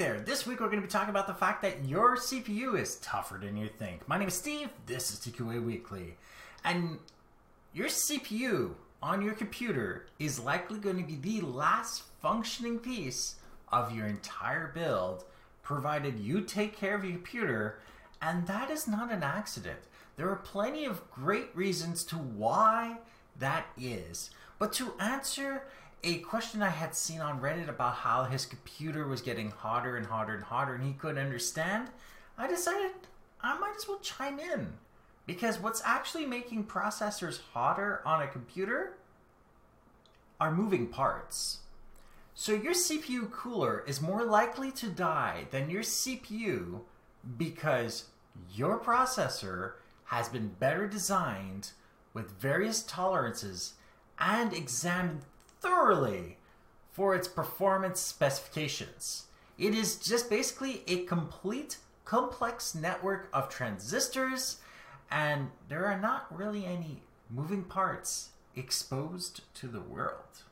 there! This week we're going to be talking about the fact that your CPU is tougher than you think. My name is Steve, this is TQA Weekly. And your CPU on your computer is likely going to be the last functioning piece of your entire build, provided you take care of your computer, and that is not an accident. There are plenty of great reasons to why that is. But to answer a question I had seen on Reddit about how his computer was getting hotter and hotter and hotter and he couldn't understand, I decided I might as well chime in. Because what's actually making processors hotter on a computer are moving parts. So your CPU cooler is more likely to die than your CPU because your processor has been better designed with various tolerances and examined thoroughly for its performance specifications. It is just basically a complete complex network of transistors, and there are not really any moving parts exposed to the world.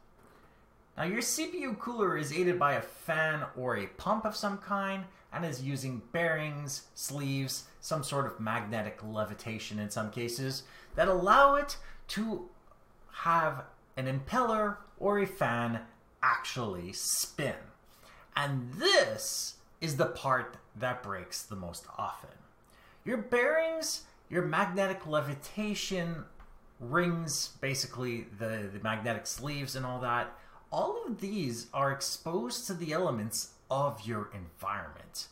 Now, your CPU cooler is aided by a fan or a pump of some kind and is using bearings, sleeves, some sort of magnetic levitation in some cases that allow it to have an impeller or a fan actually spin. And this is the part that breaks the most often. Your bearings, your magnetic levitation rings, basically the, the magnetic sleeves and all that, all of these are exposed to the elements of your environment.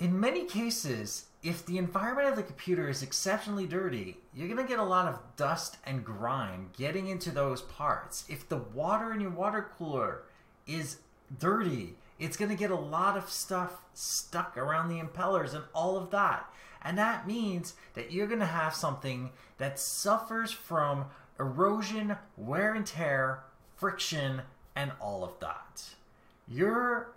In many cases, if the environment of the computer is exceptionally dirty, you're going to get a lot of dust and grime getting into those parts. If the water in your water cooler is dirty, it's going to get a lot of stuff stuck around the impellers and all of that. And that means that you're going to have something that suffers from erosion, wear and tear, friction, and all of that. Your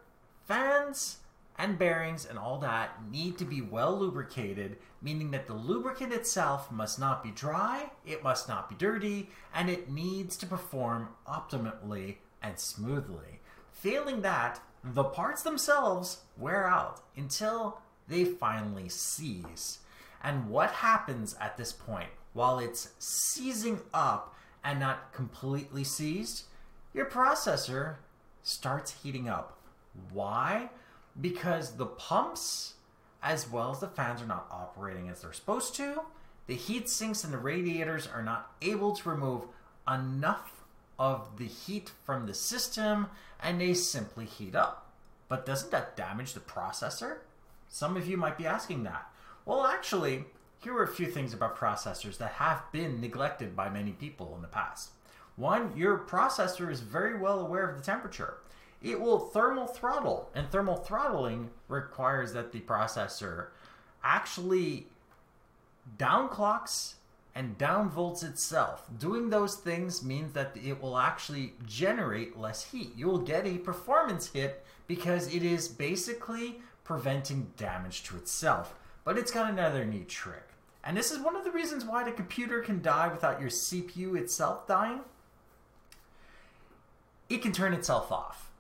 fans and bearings and all that need to be well lubricated, meaning that the lubricant itself must not be dry, it must not be dirty, and it needs to perform optimally and smoothly. Failing that, the parts themselves wear out until they finally seize. And what happens at this point? While it's seizing up and not completely seized, your processor starts heating up. Why? Because the pumps as well as the fans are not operating as they're supposed to. The heat sinks and the radiators are not able to remove enough of the heat from the system and they simply heat up. But doesn't that damage the processor? Some of you might be asking that. Well, actually, here are a few things about processors that have been neglected by many people in the past. One, your processor is very well aware of the temperature it will thermal throttle. And thermal throttling requires that the processor actually downclocks and downvolts itself. Doing those things means that it will actually generate less heat. You will get a performance hit because it is basically preventing damage to itself. But it's got another neat trick. And this is one of the reasons why the computer can die without your CPU itself dying. It can turn itself off.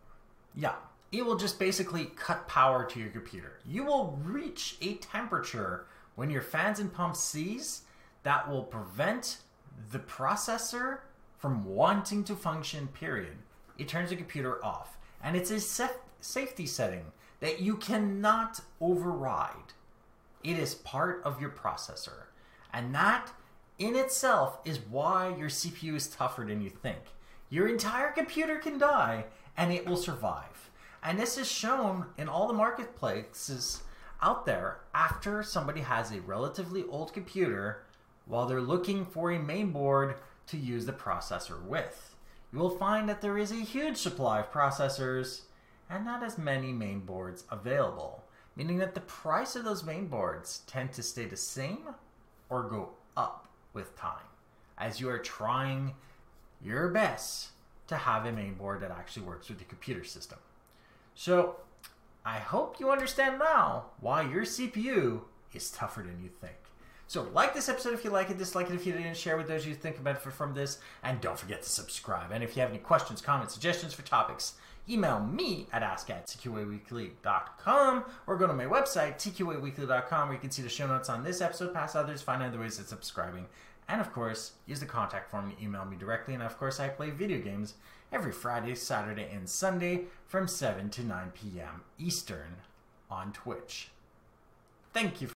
Yeah, it will just basically cut power to your computer. You will reach a temperature when your fans and pumps seize that will prevent the processor from wanting to function, period. It turns the computer off. And it's a safety setting that you cannot override. It is part of your processor. And that in itself is why your CPU is tougher than you think. Your entire computer can die and it will survive. And this is shown in all the marketplaces out there after somebody has a relatively old computer while they're looking for a mainboard to use the processor with. You will find that there is a huge supply of processors and not as many mainboards available, meaning that the price of those mainboards tend to stay the same or go up with time as you are trying your best to have a main board that actually works with the computer system. So I hope you understand now why your CPU is tougher than you think. So like this episode if you like it, dislike it if you didn't, share with those you think benefit from this, and don't forget to subscribe. And if you have any questions, comments, suggestions for topics, email me at ask at tqaweekly.com or go to my website, tqaweekly.com, where you can see the show notes on this episode, past others, find other ways of subscribing, and of course, use the contact form to email me directly. And of course, I play video games every Friday, Saturday, and Sunday from 7 to 9 p.m. Eastern on Twitch. Thank you.